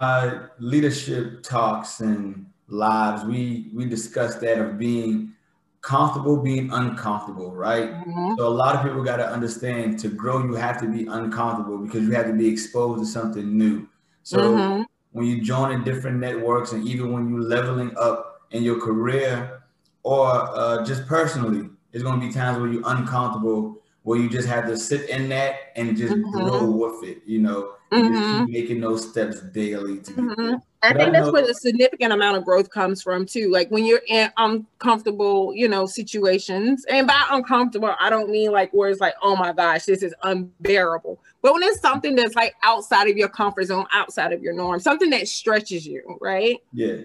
uh, leadership talks and lives, we we discussed that of being comfortable being uncomfortable, right? Mm-hmm. So a lot of people got to understand to grow, you have to be uncomfortable because you have to be exposed to something new. So mm-hmm. when you join in different networks and even when you're leveling up in your career or uh, just personally, there's going to be times where you're uncomfortable, where you just have to sit in that and just mm-hmm. grow with it, you know, mm-hmm. making those steps daily to mm-hmm. I think that's where the significant amount of growth comes from too. Like when you're in uncomfortable, you know, situations, and by uncomfortable, I don't mean like where it's like, oh my gosh, this is unbearable. But when it's something that's like outside of your comfort zone, outside of your norm, something that stretches you, right? Yeah,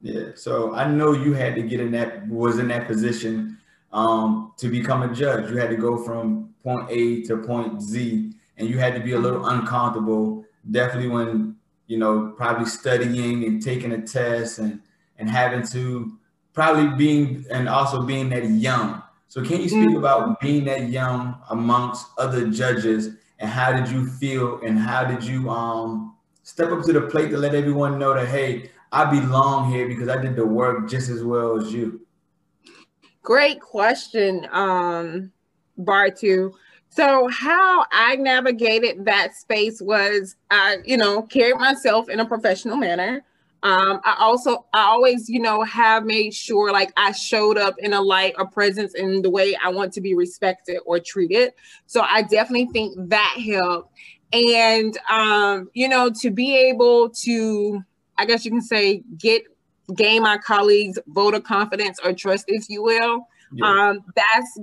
yeah. So I know you had to get in that was in that position um, to become a judge. You had to go from point A to point Z, and you had to be a little uncomfortable. Definitely when you know probably studying and taking a test and and having to probably being and also being that young. So can you speak mm-hmm. about being that young amongst other judges and how did you feel and how did you um step up to the plate to let everyone know that hey I belong here because I did the work just as well as you? Great question, um, Bartu. So how I navigated that space was I, you know, carried myself in a professional manner. Um, I also I always, you know, have made sure like I showed up in a light or presence in the way I want to be respected or treated. So I definitely think that helped. And um, you know, to be able to, I guess you can say, get gain my colleagues' vote of confidence or trust, if you will. Yeah. Um, that's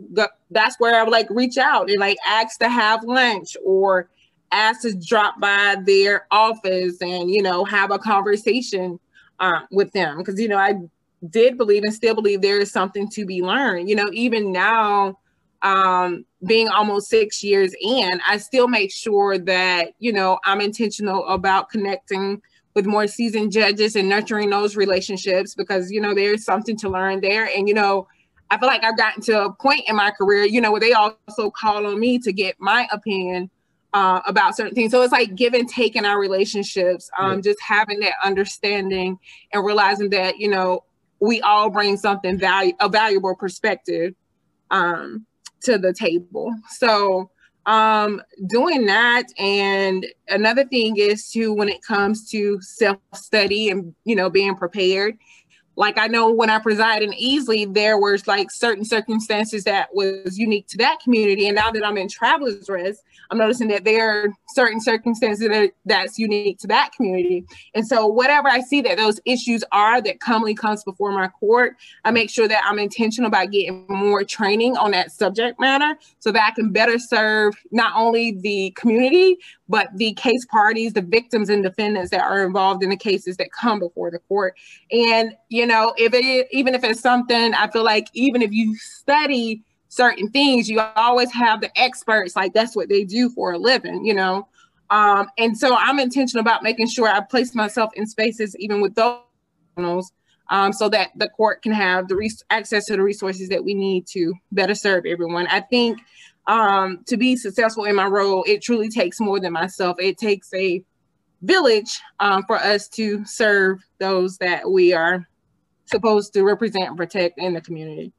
that's where I would like reach out and like ask to have lunch or ask to drop by their office and you know have a conversation uh, with them because you know I did believe and still believe there is something to be learned. You know, even now, um, being almost six years in, I still make sure that you know I'm intentional about connecting with more seasoned judges and nurturing those relationships because you know there's something to learn there and you know i feel like i've gotten to a point in my career you know where they also call on me to get my opinion uh, about certain things so it's like give and take in our relationships um, yeah. just having that understanding and realizing that you know we all bring something value a valuable perspective um, to the table so um doing that and another thing is to when it comes to self study and you know being prepared like I know when I preside in Easley, there was like certain circumstances that was unique to that community. And now that I'm in Travelers Rest, I'm noticing that there are certain circumstances that that's unique to that community. And so whatever I see that those issues are that commonly comes before my court, I make sure that I'm intentional about getting more training on that subject matter so that I can better serve not only the community, but the case parties, the victims and defendants that are involved in the cases that come before the court. And, you know, if it even if it's something, I feel like even if you study certain things, you always have the experts, like that's what they do for a living, you know. Um, and so I'm intentional about making sure I place myself in spaces even with those um, so that the court can have the res- access to the resources that we need to better serve everyone. I think um, to be successful in my role, it truly takes more than myself. It takes a village um, for us to serve those that we are supposed to represent and protect in the community.